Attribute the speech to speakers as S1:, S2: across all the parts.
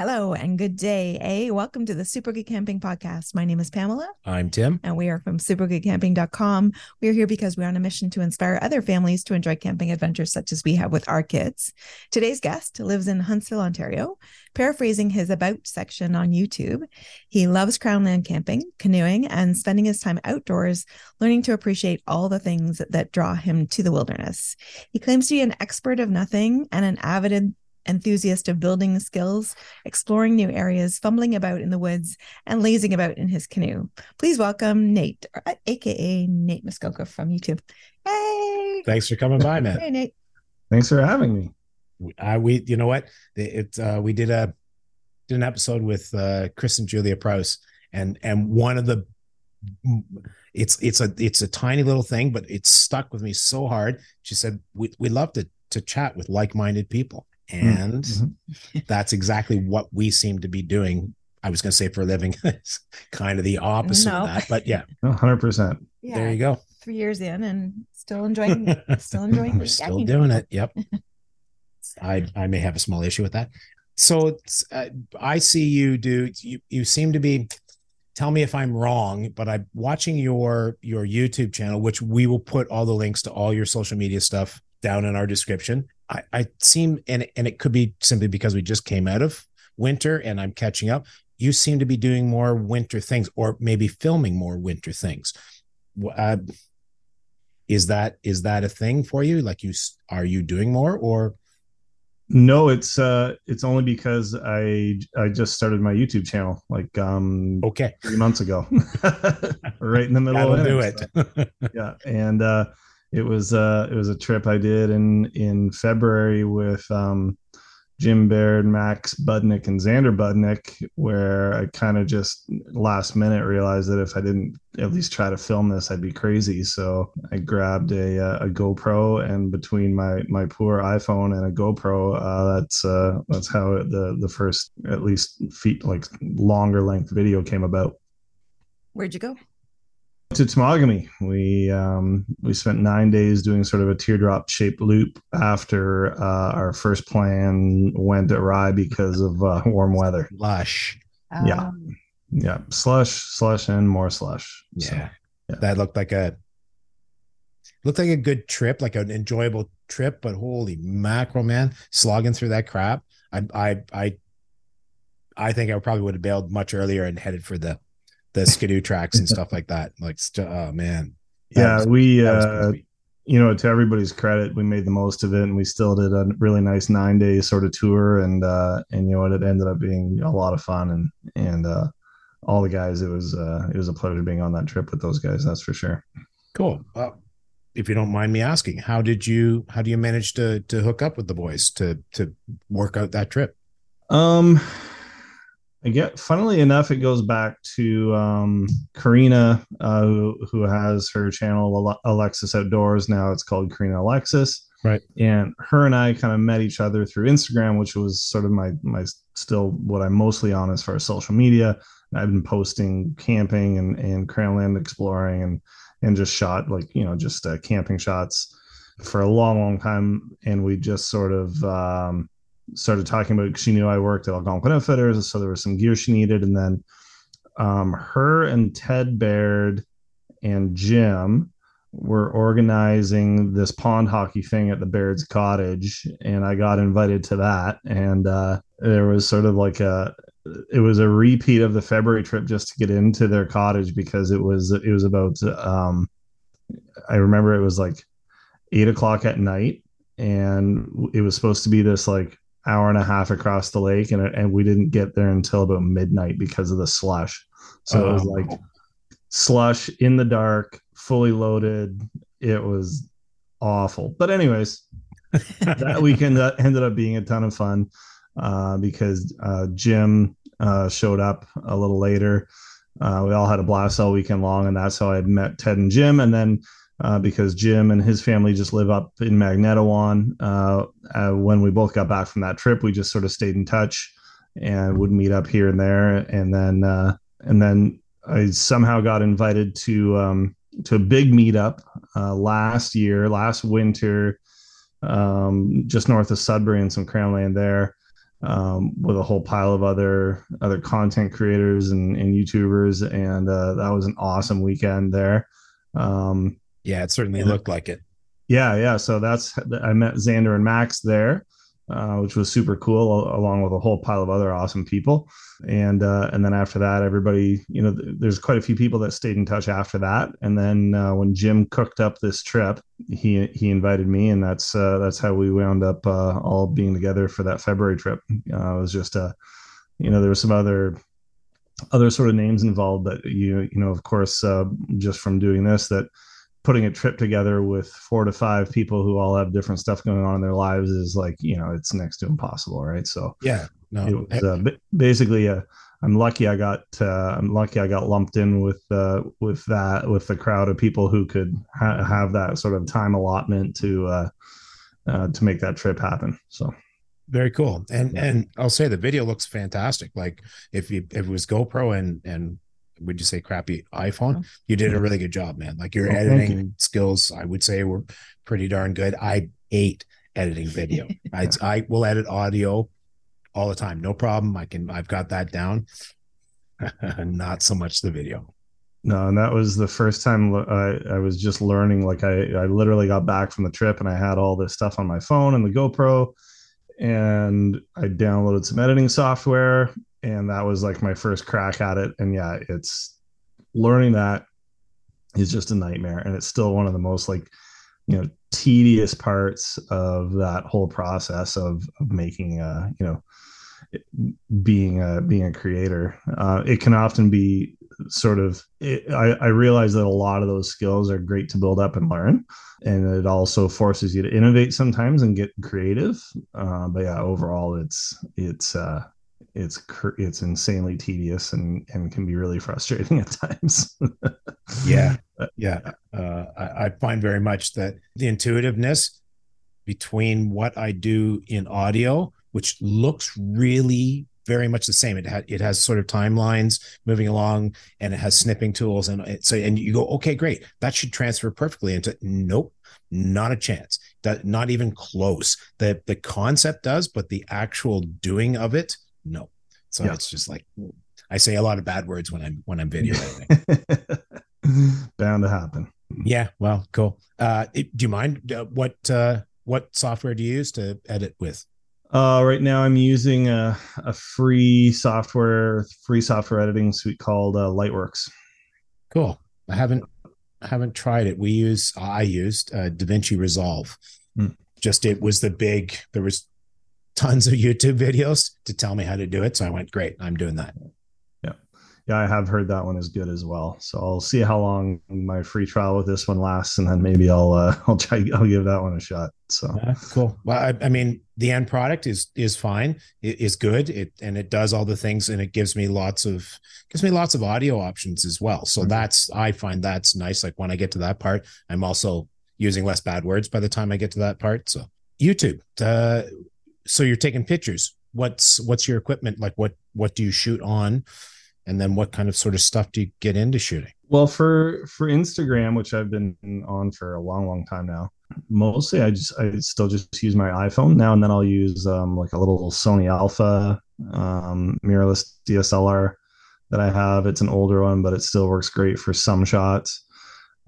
S1: Hello and good day. Hey, welcome to the Super Good Camping Podcast. My name is Pamela.
S2: I'm Tim.
S1: And we are from supergoodcamping.com. We are here because we're on a mission to inspire other families to enjoy camping adventures such as we have with our kids. Today's guest lives in Huntsville, Ontario. Paraphrasing his About section on YouTube, he loves Crownland camping, canoeing, and spending his time outdoors, learning to appreciate all the things that draw him to the wilderness. He claims to be an expert of nothing and an avid enthusiast of building skills, exploring new areas, fumbling about in the woods, and lazing about in his canoe. Please welcome Nate, aka uh, Nate Muskoka from YouTube. Hey!
S2: Thanks for coming by, man.
S1: Hey, Nate.
S3: Thanks for having me.
S2: I we you know what it uh, we did a did an episode with uh, Chris and Julia Prouse, and and one of the it's it's a it's a tiny little thing, but it stuck with me so hard. She said we we love to to chat with like minded people. Mm-hmm. And mm-hmm. that's exactly what we seem to be doing. I was going to say for a living, it's kind of the opposite no. of that, but yeah,
S3: hundred percent.
S1: Yeah,
S2: there you go.
S1: Three years in and still enjoying, still enjoying.
S2: We're still doing it. Yep. I I may have a small issue with that. So uh, I see you do. You you seem to be. Tell me if I'm wrong, but I'm watching your your YouTube channel, which we will put all the links to all your social media stuff down in our description. I, I seem and and it could be simply because we just came out of winter and I'm catching up. You seem to be doing more winter things, or maybe filming more winter things. Uh, is that is that a thing for you? Like you are you doing more or?
S3: No, it's uh it's only because I I just started my YouTube channel like um
S2: okay
S3: three months ago, right in the middle
S2: That'll
S3: of
S2: do it.
S3: yeah, and uh it was uh it was a trip I did in in February with um Jim Baird, Max Budnick, and Xander Budnick, where I kind of just last minute realized that if I didn't at least try to film this, I'd be crazy. So I grabbed a uh, a GoPro, and between my my poor iPhone and a GoPro, uh, that's uh, that's how the the first at least feet like longer length video came about.
S1: Where'd you go?
S3: To Temagami. We um, we spent nine days doing sort of a teardrop shaped loop after uh, our first plan went awry because of uh, warm weather.
S2: Lush.
S3: Um, yeah, yeah, slush, slush, and more slush.
S2: Yeah. So, yeah, that looked like a looked like a good trip, like an enjoyable trip. But holy mackerel, man, slogging through that crap. I I I I think I probably would have bailed much earlier and headed for the the skidoo tracks and stuff like that. Like, oh man.
S3: yeah, was, we, uh, you know, to everybody's credit, we made the most of it, and we still did a really nice nine day sort of tour, and uh, and you know, it ended up being a lot of fun, and and uh, all the guys, it was uh, it was a pleasure being on that trip with those guys. That's for sure.
S2: Cool. Uh, if you don't mind me asking, how did you how do you manage to to hook up with the boys to to work out that trip?
S3: Um, I get funnily enough, it goes back to um, Karina, uh, who, who has her channel Alexis Outdoors. Now it's called Karina Alexis.
S2: Right.
S3: And her and I kind of met each other through Instagram, which was sort of my my still what I'm mostly on as far as social media. I've been posting camping and and Crownland exploring and and just shot like you know just uh, camping shots for a long long time. And we just sort of um, started talking about she knew I worked at Algonquin Outfitters, so there was some gear she needed, and then um, her and Ted Baird and Jim were organizing this pond hockey thing at the Baird's cottage, and I got invited to that, and uh, there was sort of like a it was a repeat of the February trip just to get into their cottage because it was it was about um, I remember it was like eight o'clock at night and it was supposed to be this like hour and a half across the lake, and and we didn't get there until about midnight because of the slush. So oh. it was oh. like slush in the dark, fully loaded. It was awful. But anyways, that weekend that ended up being a ton of fun uh, because uh, Jim uh, showed up a little later. Uh, we all had a blast all weekend long, and that's how I met Ted and Jim. And then uh, because Jim and his family just live up in Magnetawan. Uh, uh, when we both got back from that trip, we just sort of stayed in touch and would meet up here and there. And then uh, and then I somehow got invited to um, to a big meetup uh, last year, last winter, um, just north of Sudbury and some crown land there. um, with a whole pile of other other content creators and, and YouTubers, and that was an awesome weekend there. Um,
S2: yeah, it certainly looked like it.
S3: Yeah, yeah. So that's I met Xander and Max there, uh, which was super cool, along with a whole pile of other awesome people. And uh, and then after that, everybody, you know, th- there's quite a few people that stayed in touch after that. And then uh, when Jim cooked up this trip, he he invited me, and that's uh, that's how we wound up uh, all being together for that February trip. Uh, it was just a, you know, there was some other other sort of names involved that you you know, of course, just from doing this that putting a trip together with four to five people who all have different stuff going on in their lives is like you know it's next to impossible right? So
S2: yeah no.
S3: it was uh, basically uh, i'm lucky i got uh, i'm lucky i got lumped in with uh, with that with the crowd of people who could ha- have that sort of time allotment to uh, uh, to make that trip happen so.
S2: Very cool. And and i'll say the video looks fantastic. Like if you if it was gopro and and would you say crappy iPhone? Oh. You did a really good job, man. Like your oh, editing you. skills, I would say were pretty darn good. I hate editing video. I I will edit audio all the time, no problem. I can I've got that down. Not so much the video.
S3: No, and that was the first time I, I was just learning. Like I, I literally got back from the trip and I had all this stuff on my phone and the GoPro, and I downloaded some editing software and that was like my first crack at it and yeah it's learning that is just a nightmare and it's still one of the most like you know tedious parts of that whole process of, of making a you know being a being a creator. Uh, it can often be sort of it, I, I realize that a lot of those skills are great to build up and learn and it also forces you to innovate sometimes and get creative. Uh, but yeah overall it's it's uh it's it's insanely tedious and and can be really frustrating at times.
S2: yeah, yeah. Uh, I, I, find very much that the intuitiveness between what I do in audio, which looks really very much the same. It had it has sort of timelines moving along, and it has snipping tools, and it, so and you go, okay, great, that should transfer perfectly into. Nope, not a chance. That not even close. The the concept does, but the actual doing of it no. So yeah. it's just like I say a lot of bad words when I'm when I'm
S3: videoing. Bound to happen.
S2: Yeah. Well, cool. Uh, do you mind uh, what uh, what software do you use to edit with?
S3: Uh, right now, I'm using a, a free software free software editing suite called uh, Lightworks.
S2: Cool. I haven't I haven't tried it. We use I used uh, DaVinci Resolve. Mm. Just it was the big. There was tons of YouTube videos to tell me how to do it. So I went, great, I'm doing that.
S3: Yeah. Yeah, I have heard that one is good as well. So I'll see how long my free trial with this one lasts, and then maybe I'll uh, I'll try I'll give that one a shot. So
S2: yeah, cool. Well, I, I, mean, the end product is is fine. It is good. It and it does all the things, and it gives me lots of gives me lots of audio options as well. So mm-hmm. that's I find that's nice. Like when I get to that part, I'm also using less bad words by the time I get to that part. So YouTube. Uh, so you're taking pictures. What's what's your equipment? Like what what do you shoot on? And then what kind of sort of stuff do you get into shooting?
S3: Well for for instagram which i've been on for a long long time now mostly i just i still just use my iphone now and then i'll use um, like a little sony alpha um, mirrorless dslr that i have. It's an older one but it still works great for some shots.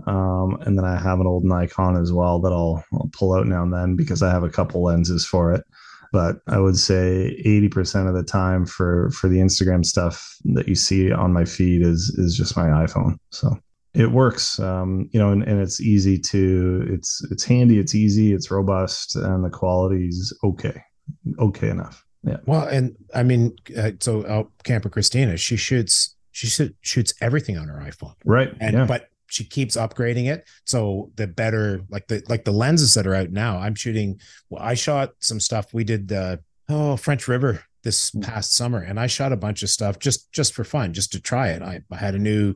S3: Um, and then i have an old nikon as well that I'll, I'll pull out now and then because i have a couple lenses for it but I would say 80% of the time for for the Instagram stuff that you see on my feed is is just my iPhone. So it works, um, you know, and, and it's easy to it's it's handy, it's easy, it's robust, and the quality's okay, okay enough. Yeah.
S2: Well, and I mean, uh, so uh, Camper Christina, she shoots she shoots everything on her iPhone,
S3: right?
S2: And yeah. but she keeps upgrading it. So the better like the like the lenses that are out now i'm shooting well i shot some stuff. We did the oh french river this past summer and i shot a bunch of stuff just just for fun just to try it. I, I had a new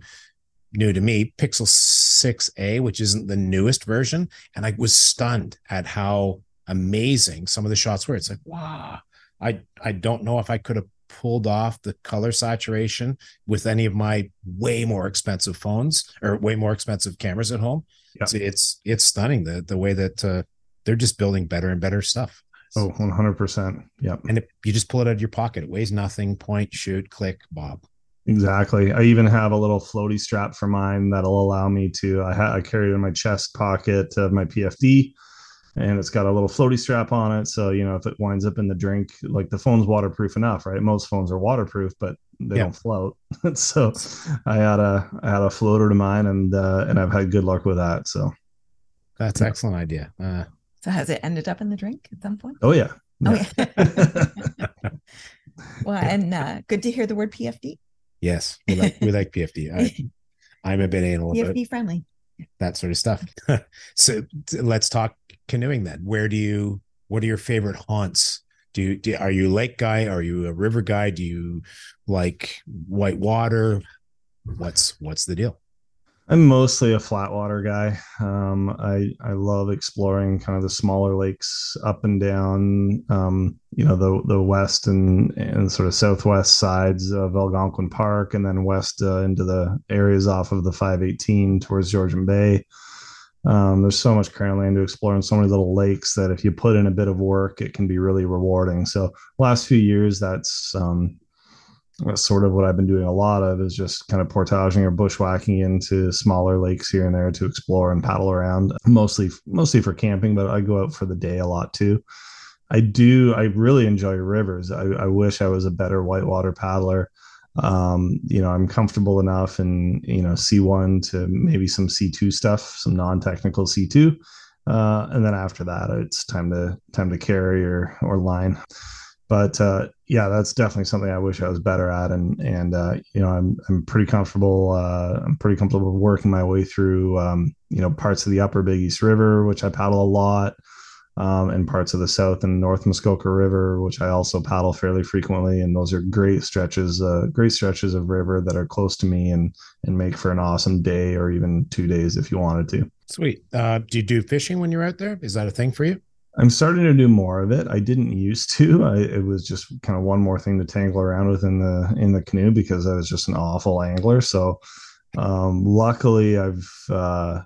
S2: new to me pixel 6a which isn't the newest version and i was stunned at how amazing some of the shots were. It's like wow. I i don't know if i could have pulled off the color saturation with any of my way more expensive phones or way more expensive cameras at home. It's, it's it's stunning the the way that uh, they're just building better and better stuff.
S3: Oh, 100%. Yep.
S2: And it, you just pull it out of your pocket. It weighs nothing. Point, shoot, click, bob.
S3: Exactly. I even have a little floaty strap for mine that'll allow me to. I, ha- I carry it in my chest pocket of my PFD, and it's got a little floaty strap on it. So you know, if it winds up in the drink, like the phone's waterproof enough, right? Most phones are waterproof, but they
S2: Yeah.
S3: don't float. so I had a I had a floater to mine, and uh, and I've had good luck with that. So
S2: That's
S3: Yeah.
S2: excellent idea. Uh,
S1: So has it ended up in the drink at some point?
S3: oh yeah,
S1: Oh,
S3: Yeah.
S1: yeah. well, and uh, good to hear the word PFD.
S2: yes, we like we like PFD. I, I'm a bit anal about
S1: PFD friendly.
S2: that sort of stuff. so t- let's talk canoeing then. Where do you? What are your favorite haunts? Do you? Do, are you lake guy? Are you a river guy? Do you like white water? What's what's the deal?
S3: I'm mostly a flat water guy. Um, I I love exploring kind of the smaller lakes up and down, um, you know, the the west and and sort of southwest sides of Algonquin Park, and then west uh, into the areas off of the 518 towards Georgian Bay. Um, there's so much crown land to explore and so many little lakes that if you put in a bit of work, it can be really rewarding. So last few years, that's um, that's sort of what I've been doing a lot of is just kind of portaging or bushwhacking into smaller lakes here and there to explore and paddle around. Mostly, mostly for camping, but I go out for the day a lot too. I do. I really enjoy rivers. I, I wish I was a better whitewater paddler. Um, you know, I'm comfortable enough in you know C1 to maybe some C2 stuff, some non-technical C2, uh, and then after that, it's time to time to carry or or line but uh, yeah, that's definitely something I wish I was better at. And and uh, you know, I'm I'm pretty comfortable. Uh, I'm pretty comfortable working my way through um, you know parts of the Upper Big East River, which I paddle a lot, um, and parts of the South and North Muskoka River, which I also paddle fairly frequently. And those are great stretches, uh, great stretches of river that are close to me and and make for an awesome day or even two days if you wanted to.
S2: Sweet. Uh, do you do fishing when you're out there? Is that a thing for you?
S3: I'm starting to do more of it. I didn't used to. I, it was just kind of one more thing to tangle around with in the in the canoe because I was just an awful angler. So, um, luckily, I've uh,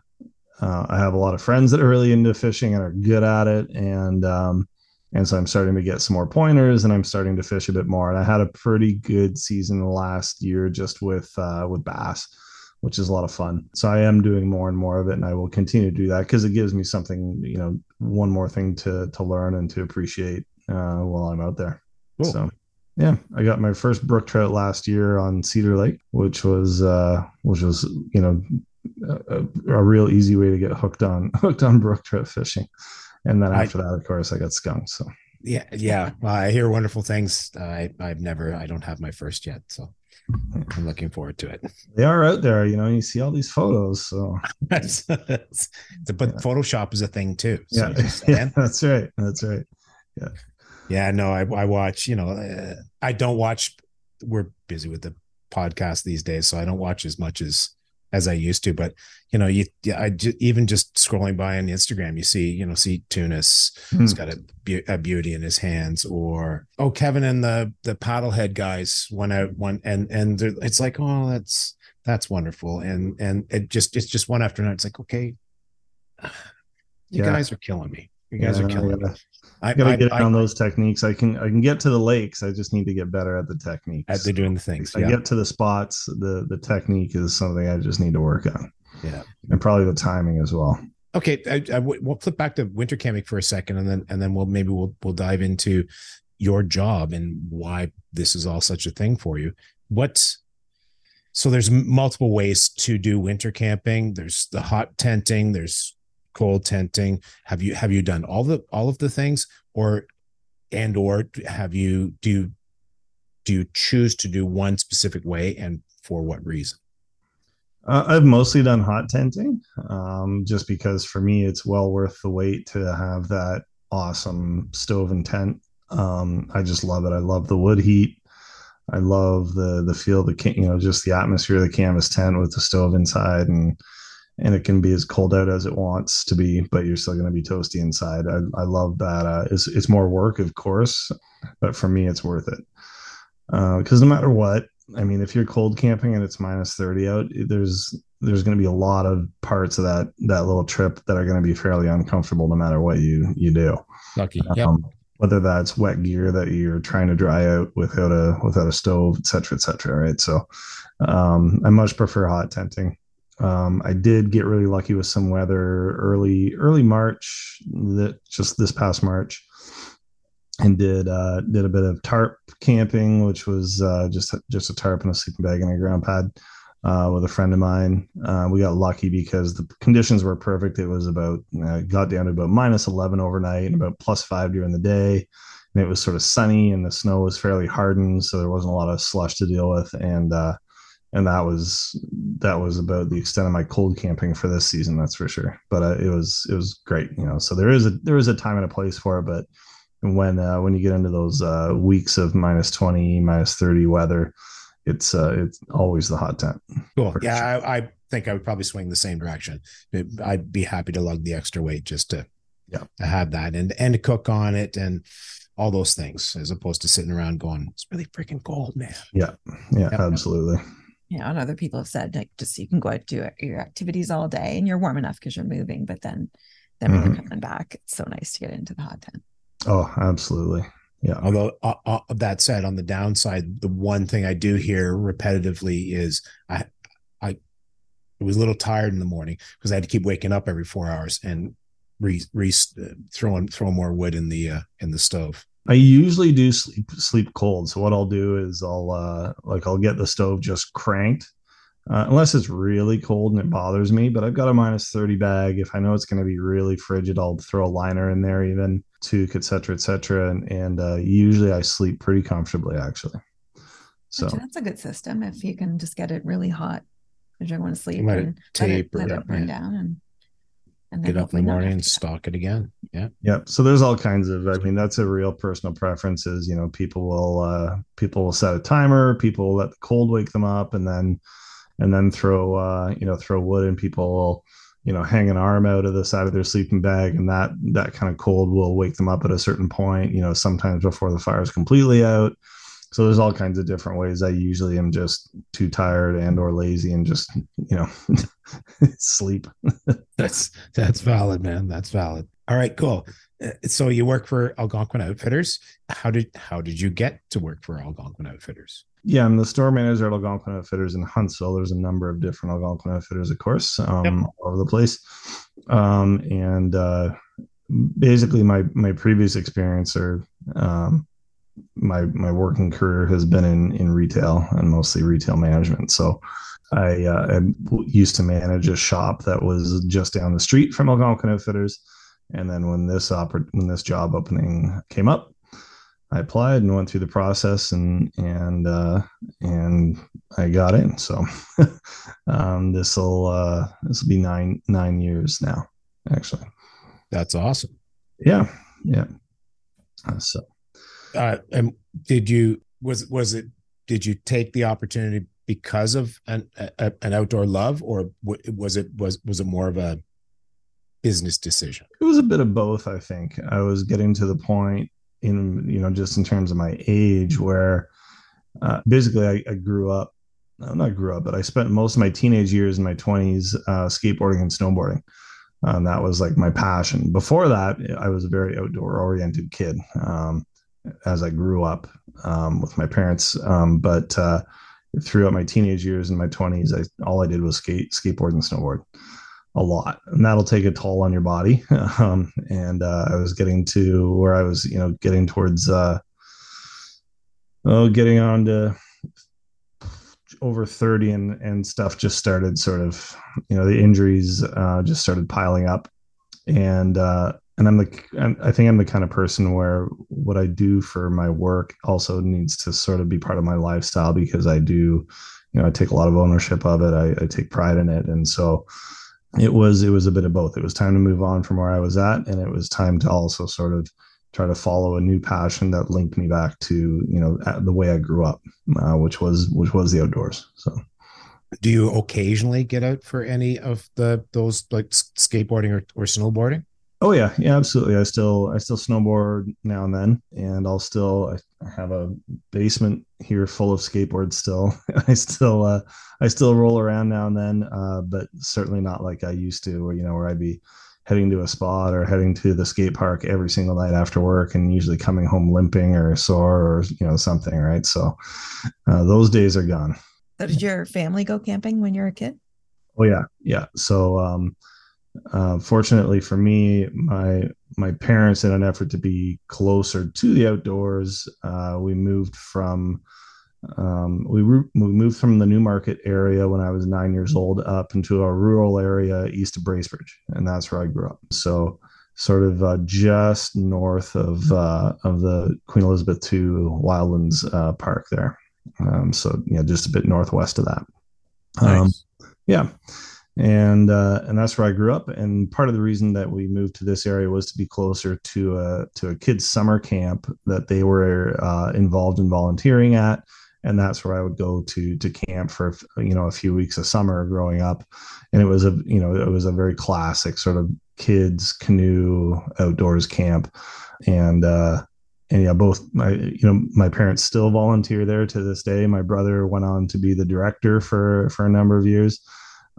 S3: uh, I have a lot of friends that are really into fishing and are good at it, and um, and so I'm starting to get some more pointers, and I'm starting to fish a bit more. And I had a pretty good season last year just with uh, with bass which is a lot of fun. So I am doing more and more of it, and I will continue to do that because it gives me something, you know, one more thing to to learn and to appreciate uh, while I'm out there.
S2: Cool.
S3: So yeah, I got my first brook trout last year on Cedar Lake, which was uh, which was you know a, a real easy way to get hooked on hooked on brook trout fishing. And then
S2: I-
S3: after that, of course, I got skunked. So
S2: Yeah, yeah. Well, I hear wonderful things. I I've never. I don't have my first yet, so I'm looking forward to it.
S3: they are out there, you know. You see all these photos, so
S2: but
S3: Yeah.
S2: Photoshop is a thing too. So
S3: yeah, yeah, that's right, that's right.
S2: Yeah, yeah, no, I, I watch, you know, uh, I don't watch, we're busy with the podcast these days, so I don't watch as much as, as I used to, but you know, you, yeah, I ju- even just scrolling by on Instagram, you see, you know, see Tunis,
S3: hmm.
S2: he's got a, a beauty in his hands or, oh, Kevin and the, the paddlehead guys went out one and, and it's like, oh, that's, that's wonderful. And, and it just, it's just one after another. It's like, okay, you
S3: Yeah.
S2: guys are killing me. You guys
S3: Yeah,
S2: are killing me. I,
S3: gotta
S2: I-
S3: get
S2: I-
S3: on those techniques. I can I can get to the lakes. I just need to get better at the techniques.
S2: at the doing the things.
S3: I get to the spots. The the technique is something I just need to work on.
S2: Yeah.
S3: and probably the timing as well.
S2: Okay, I, I, we'll flip back to winter camping for a second, and then and then we'll maybe we'll we'll dive into your job and why this is all such a thing for you. What's so there's multiple ways to do winter camping. There's the hot tenting. There's cold tenting. Have you have you done all the all of the things, or and or have you do you, do you choose to do one specific way, and for what reason?
S3: Uh, I've mostly done hot tenting, um, just because for me it's well worth the wait to have that awesome stove and tent. Um, I just love it. I love the wood heat. I love the the feel, the you know, just the atmosphere of the canvas tent with the stove inside, and and it can be as cold out as it wants to be, but you're still going to be toasty inside. I, I love that. Uh, it's it's more work, of course, but for me, it's worth it because no matter what, I mean, if you're cold camping and it's minus 30 out, there's there's going to be a lot of parts of that that little trip that are going to be fairly uncomfortable no matter what you you do.
S2: Lucky.
S3: Um, whether that's wet gear that you're trying to dry out without a without a stove, et cetera, et cetera. Right. So um, I much prefer hot tenting. Um, I did get really lucky with some weather early early March that just this past March and did uh, did a bit of tarp camping, which was uh, just just a tarp and a sleeping bag and a ground pad uh, with a friend of mine. Uh, we got lucky because the conditions were perfect. It was about uh, got down to about minus eleven overnight and about plus five during the day, and it was sort of sunny and the snow was fairly hardened, so there wasn't a lot of slush to deal with, and uh, and that was that was about the extent of my cold camping for this season. That's for sure. But uh, it was it was great, you know. So there is a there is a time and a place for it, but when uh, when you get into those uh, weeks of minus 20 minus 30 weather it's uh, it's always the hot tent
S2: cool yeah sure. I, I, think i would probably swing the same direction i'd be happy to lug the extra weight just to yeah to have that and and to cook on it and all those things as opposed to sitting around going it's really freaking cold man
S3: yeah yeah yep. absolutely
S1: yeah and other people have said like just you can go out do your activities all day and you're warm enough because you're moving but then then when mm-hmm. you're coming back it's so nice to get into the hot tent
S3: Oh, absolutely. Yeah.
S2: Although uh, uh, that said, on the downside, the one thing I do hear repetitively is I, I was a little tired in the morning because I had to keep waking up every four hours and re, re uh, throwing throw more wood in the uh, in the stove.
S3: I usually do sleep sleep cold. So what I'll do is I'll uh like I'll get the stove just cranked uh, unless it's really cold and it bothers me. But I've got a minus 30 bag. If I know it's going to be really frigid, I'll throw a liner in there, even toque, et cetera, et cetera. And, and uh, usually I sleep pretty comfortably, actually.
S1: So that's a good system if you can just get it really hot as you want to sleep and tape let it, let it burn yeah. down and
S2: and get up in the morning and stock it again. Yeah.
S3: Yep. So there's all kinds of, I mean, that's a real personal preferences. You know, people will, uh, people will set a timer, people will let the cold wake them up and then and then throw uh, you know throw wood and people will you know hang an arm out of the side of their sleeping bag and that that kind of cold will wake them up at a certain point you know sometimes before the fire is completely out so there's all kinds of different ways. I usually am just too tired and or lazy and just you know sleep.
S2: That's that's valid man. That's valid. All right cool. Uh, so you work for algonquin outfitters. How did how did you get to work for algonquin outfitters?
S3: Yeah, I'm the store manager at Algonquin Outfitters in Huntsville. There's a number of different Algonquin Outfitters, of course, um, yep. all over the place. Um, and uh, basically, my my previous experience or um, my my working career has been in in retail and mostly retail management. So I, uh, I used to manage a shop that was just down the street from Algonquin Outfitters. And then when this oper- when this job opening came up, I applied and went through the process and and uh, and I got in. So um, this will uh, this will be nine nine years now, actually.
S2: That's awesome.
S3: Yeah, yeah. So,
S2: uh, and did you was was it did you take the opportunity because of an a, an outdoor love, or was it was was it more of a business decision?
S3: It was a bit of both. I think I was getting to the point in you know just in terms of my age where uh, basically I, I, grew up not grew up but i spent most of my teenage years in my 20s uh, skateboarding and snowboarding and that was like my passion before that i was a very outdoor oriented kid um, as i grew up um, with my parents. Um, but uh, throughout my teenage years and my 20s I, all i did was skate skateboard and snowboard a lot. And that'll take a toll on your body. Um, and uh, i was getting to where i was you know getting towards uh oh getting on to over 30 and and stuff just started sort of you know the injuries uh just started piling up. And uh and i'm the i think i'm the kind of person where what i do for my work also needs to sort of be part of my lifestyle because i do you know i take a lot of ownership of it i, I take pride in it and so it was it was a bit of both. It was time to move on from where I was at, and it was time to also sort of try to follow a new passion that linked me back to you know the way I grew up, uh, which was which was the outdoors. So,
S2: do you occasionally get out for any of the those like skateboarding or, or snowboarding?
S3: Oh yeah, yeah, absolutely. I still I still snowboard now and then, and I'll still I have a basement here full of skateboards. Still, I still uh, I still roll around now and then, uh, but certainly not like I used to, where you know where I'd be heading to a spot or heading to the skate park every single night after work and usually coming home limping or sore or you know something right? So uh, those days are gone.
S1: So did your family go camping when you were a kid?
S3: Oh yeah. Yeah. So um uh, fortunately for me my my parents in an effort to be closer to the outdoors uh, we moved from um, we, re- we moved from the Newmarket area when I was nine years old up into a rural area east of Bracebridge, and that's where I grew up. So, sort of uh, just north of uh, of the Queen Elizabeth II Wildlands uh, Park there. Um, so, yeah, just a bit northwest of that. Um, nice. yeah, and uh, and that's where I grew up. And part of the reason that we moved to this area was to be closer to a to a kids' summer camp that they were uh, involved in volunteering at and that's where I would go to to camp for you know a few weeks of summer growing up, and it was a you know it was a very classic sort of kids canoe outdoors camp, and uh, and yeah, both my you know my parents still volunteer there to this day. My brother went on to be the director for for a number of years.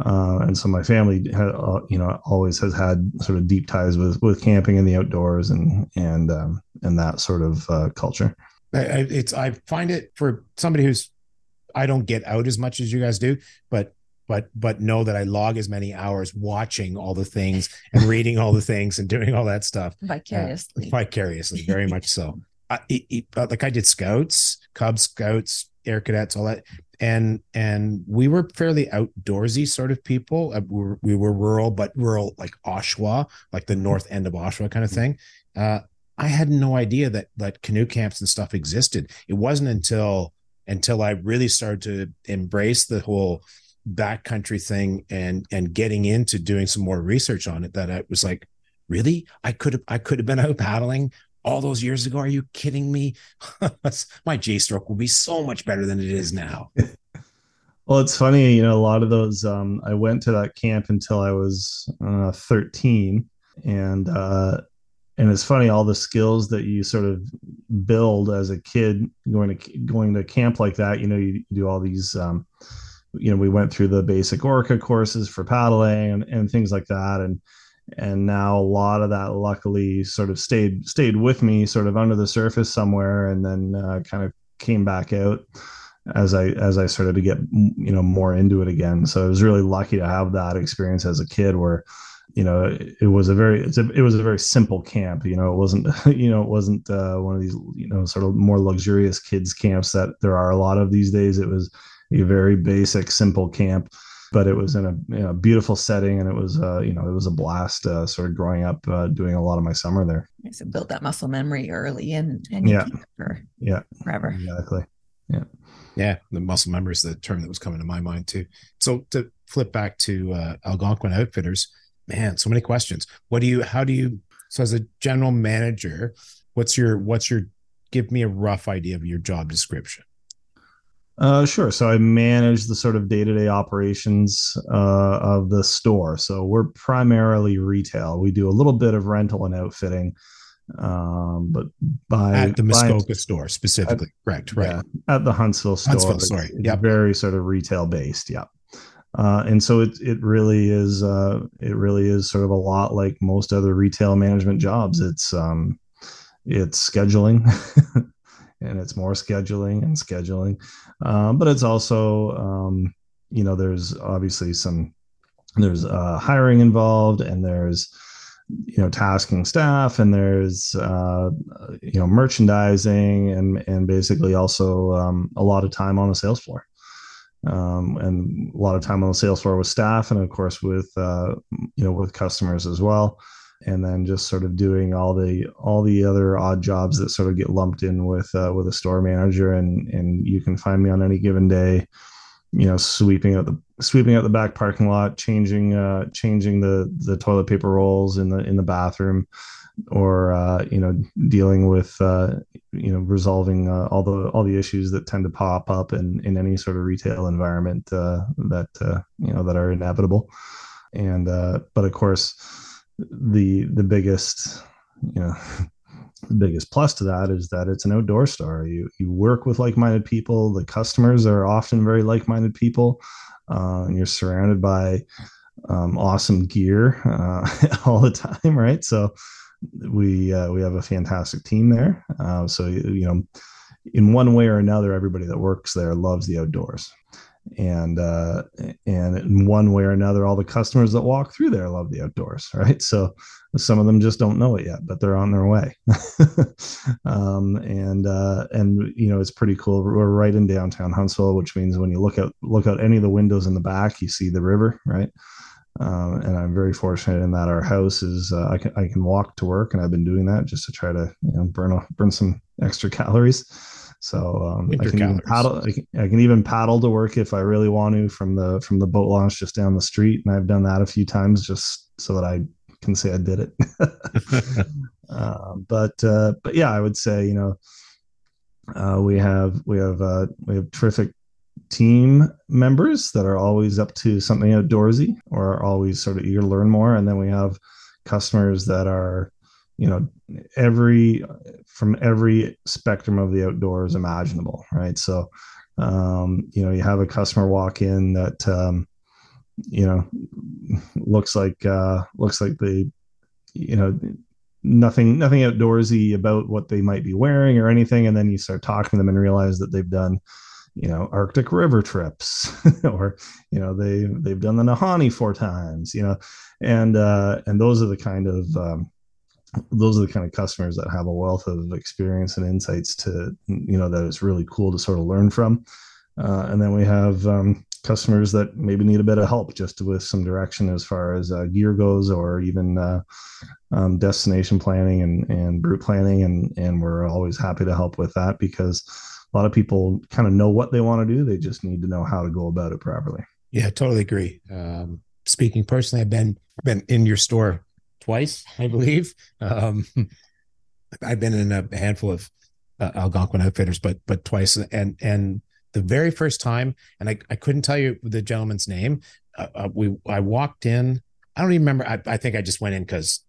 S3: Uh, and so my family had, uh, you know, always has had sort of deep ties with with camping and the outdoors and and um, and that sort of uh, culture.
S2: I, it's I find it for somebody who's I don't get out as much as you guys do, but but but know that I log as many hours watching all the things and reading all the things and doing all that stuff
S1: vicariously.
S2: Uh, vicariously, very much so. I, it, uh, like I did scouts, Cub Scouts, Air Cadets, all that, and and we were fairly outdoorsy sort of people. Uh, we, were, we were rural, but rural like Oshawa, like the north end of Oshawa kind of thing. Uh, I had no idea that that canoe camps and stuff existed. It wasn't until until I really started to embrace the whole backcountry thing and and getting into doing some more research on it that I was like, really? I could have I could have been out paddling all those years ago. Are you kidding me? My J stroke will be so much better than it is now.
S3: well, it's funny, you know, a lot of those. Um, I went to that camp until I was uh, 13, and uh, and it's funny all the skills that you sort of build as a kid going to going to camp like that you know you, you do all these um, you know we went through the basic orca courses for paddling and, and things like that and and now a lot of that luckily sort of stayed stayed with me sort of under the surface somewhere and then uh, kind of came back out as I as I started to get you know more into it again. So I was really lucky to have that experience as a kid where you know it, was a very a, it was a very simple camp you know it wasn't you know it wasn't uh, one of these you know sort of more luxurious kids camps that there are a lot of these days it was a very basic simple camp but it was in a you know, beautiful setting and it was uh, you know it was a blast uh, sort of growing up uh, doing a lot of my summer there.
S1: So build that muscle memory early and, and
S3: yeah.
S1: for
S3: yeah.
S1: forever.
S3: Exactly. Yeah.
S2: Yeah the muscle memory is the term that was coming to my mind too. So to flip back to uh, algonquin outfitters man, so many questions. What do you, how do you, so as a general manager, what's your, what's your, give me a rough idea of your job description.
S3: Uh, sure. So I manage the sort of day-to-day operations uh, of the store. So we're primarily retail. We do a little bit of rental and outfitting, um, but by
S2: at the Muskoka by, store specifically, at, correct? Right. Yeah,
S3: at the Huntsville store. Huntsville, sorry. Yeah. Very sort of retail based. Yeah. Uh, and so it it really is uh, it really is sort of a lot like most other retail management jobs. It's um, it's scheduling, and it's more scheduling and scheduling, uh, but it's also um, you know there's obviously some there's uh, hiring involved, and there's you know tasking staff, and there's uh, you know merchandising, and and basically also um, a lot of time on the sales floor. Um, and a lot of time on the sales floor with staff and of course with uh, you know with customers as well and then just sort of doing all the all the other odd jobs that sort of get lumped in with uh, with a store manager. And and you can find me on any given day you know sweeping out the sweeping out the back parking lot changing uh changing the the toilet paper rolls in the in the bathroom or uh, you know dealing with uh, you know resolving uh, all the all the issues that tend to pop up in in any sort of retail environment uh, that uh, you know that are inevitable. And uh, but of course the the biggest you know the biggest plus to that is that it's an outdoor store you you work with like-minded people the customers are often very like-minded people and you're surrounded by um, awesome gear uh, all the time, right? So we uh, we have a fantastic team there. Uh, so you know, in one way or another, everybody that works there loves the outdoors, and uh, and in one way or another, all the customers that walk through there love the outdoors, right? So some of them just don't know it yet, but they're on their way. um, and uh, and you know it's pretty cool. We're right in downtown Huntsville, which means when you look out look out any of the windows in the back, you see the river, right? Um, and I'm very fortunate in that our house is uh, I can I can walk to work, and I've been doing that just to try to you know burn a, burn some extra calories. So um, I can even paddle. I can, I can, even paddle to work if I really want to from the from the boat launch just down the street, and I've done that a few times just so that I can say I did it. uh, but uh, but yeah, I would say you know uh, we have we have uh, we have terrific team members that are always up to something outdoorsy or are always sort of eager to learn more, and then we have customers that are you know every from every spectrum of the outdoors imaginable right? So um, you know you have a customer walk in that um, you know looks like uh looks like they you know nothing nothing outdoorsy about what they might be wearing or anything. And then you start talking to them and realize that they've done you know arctic river trips or you know they they've done the Nahanni four times you know? And uh and those are the kind of um those are the kind of customers that have a wealth of experience and insights to you know that it's really cool to sort of learn from. Uh, and then we have um, customers that maybe need a bit of help just with some direction as far as uh, gear goes or even uh, um, destination planning and, and route planning. And and we're always happy to help with that because a lot of people kind of know what they want to do. They just need to know how to go about it properly.
S2: Yeah totally agree. Um, speaking personally i've been been in your store twice i believe um, i've been in a handful of uh, algonquin outfitters but but twice and and the very first time, and I, I couldn't tell you the gentleman's name. Uh, uh, we I walked in. I don't even remember. I, I think I just went in because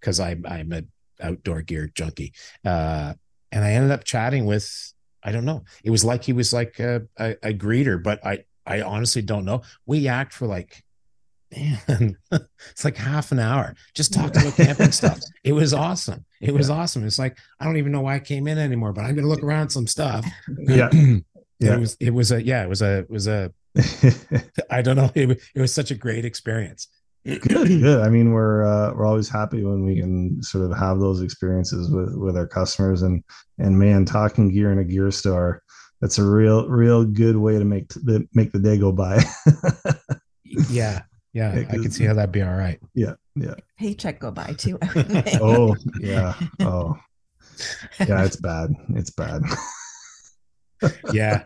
S2: because I I'm an outdoor gear junkie. Uh, and I ended up chatting with I don't know. It was like he was like a, a, a greeter, but I I honestly don't know. We act for like man, it's like half an hour just talking about camping stuff. It was awesome. It was yeah. awesome. It's like I don't even know why I came in anymore, but I'm gonna look around some stuff.
S3: Yeah.
S2: yeah. it was it was a yeah it was a it was a I don't know it, it was such a great experience.
S3: good, good. I mean, we're uh, we're always happy when we can sort of have those experiences with with our customers and and man, talking gear in a gear store, that's a real real good way to make the make the day go by.
S2: yeah, yeah, I can see how that'd be all right.
S3: Yeah, yeah.
S1: Paycheck go by too.
S3: oh yeah, oh yeah, it's bad. It's bad
S2: yeah,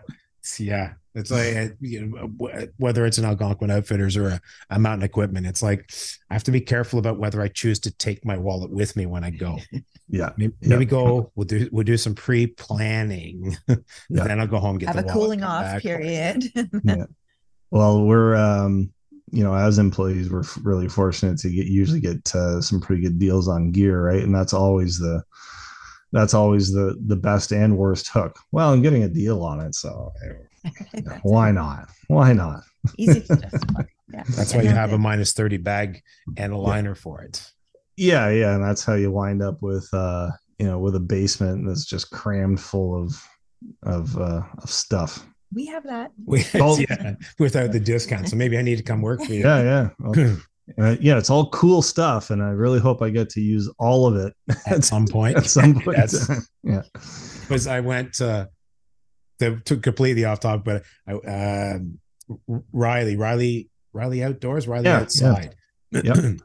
S2: yeah. It's like you know, whether it's an Algonquin Outfitters or a, a, Mountain Equipment, it's like I have to be careful about whether I choose to take my wallet with me when I go.
S3: Yeah,
S2: maybe, yeah. maybe go. We'll do we'll do some pre planning. Yeah. then I'll go home get
S1: have a cooling off back. period.
S3: yeah. Well, we're um, you know as employees we're really fortunate to get usually get uh, some pretty good deals on gear, right? And that's always the that's always the the best and worst hook. Well, I'm getting a deal on it, so why not? Why not? Easy to
S2: justify. Yeah. That's why you have a minus 30 bag and a liner yeah. for it.
S3: Yeah, yeah. And that's how you wind up with uh, you know, with a basement that's just crammed full of of uh of stuff.
S1: We have that.
S2: We, yeah, without the discount. So maybe I need to come work for you.
S3: Yeah, yeah. Uh, yeah, it's all cool stuff, and I really hope I get to use all of it
S2: at some point.
S3: at some point, yeah.
S2: Because I went uh, to, to completely off topic, but I, uh, Riley, Riley, Riley outdoors, Riley yeah, outside. Yeah. Yep.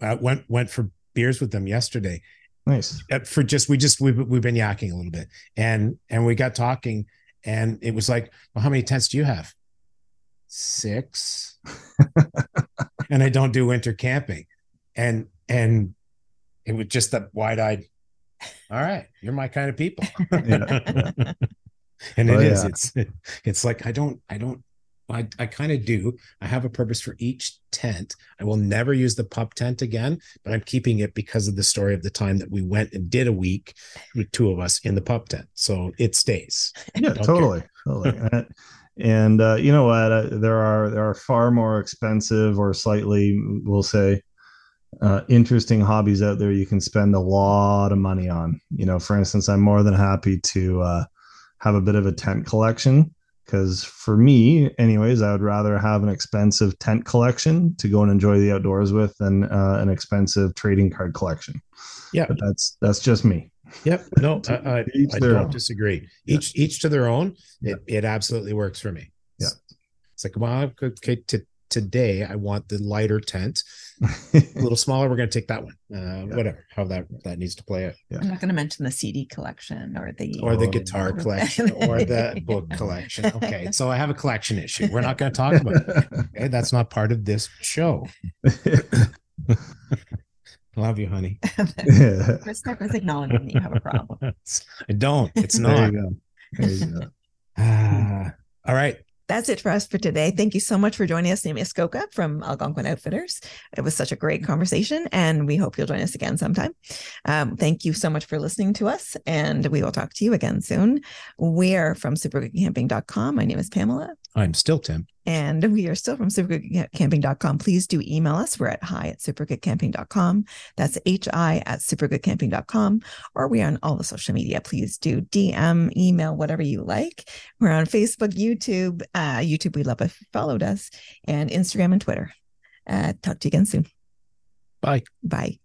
S2: I went went for beers with them yesterday.
S3: Nice.
S2: Uh, for just we just we've we've been yakking a little bit, and and we got talking, and it was like, well, how many tents do you have? Six. and I don't do winter camping. And and it was just that wide eyed. All right, you're my kind of people. and it oh, is. Yeah. It's it's like I don't I don't I, I kind of do. I have a purpose for each tent. I will never use the pup tent again, but I'm keeping it because of the story of the time that we went and did a week with two of us in the pup tent. So it stays.
S3: Yeah, totally. totally. And uh, you know what? Uh, there are there are far more expensive or slightly, we'll say, uh, interesting hobbies out there you can spend a lot of money on. You know, for instance, I'm more than happy to uh, have a bit of a tent collection because for me, anyways, I would rather have an expensive tent collection to go and enjoy the outdoors with than uh, an expensive trading card collection.
S2: Yeah,
S3: but that's that's just me.
S2: Yep. No, I, I, I don't own. disagree. Each yeah. each to their own. It, yeah. it absolutely works for me.
S3: Yeah.
S2: It's like, well, okay, to today I want the lighter tent, a little smaller. We're going to take that one. Uh, yeah. Whatever, how that that needs to play out.
S1: Yeah. I'm not going to mention the CD collection or the
S2: or the guitar collection or the book collection. Okay, so I have a collection issue. We're not going to talk about it. Okay, that's not part of this show. Love you, honey.
S1: Chris is acknowledging that you have a problem.
S2: I don't. It's not. There you go. There you go. Uh, all right
S1: that's it for us for today. Thank you so much for joining us, Nate Muskoka from Algonquin Outfitters. It was such a great conversation, and we hope you'll join us again sometime. Um, thank you so much for listening to us, and we will talk to you again soon. We're from supergoodcamping.com. My name is Pamela.
S2: I'm still Tim.
S1: And we are still from supergoodcamping.com. Please do email us. We're at hi at supergoodcamping.com. That's hi at supergoodcamping.com. Or we're on all the social media. Please do DM, email, whatever you like. We're on Facebook, YouTube. Uh, YouTube, we love if you followed us, and Instagram and Twitter. Uh, talk to you again soon.
S2: Bye.
S1: Bye.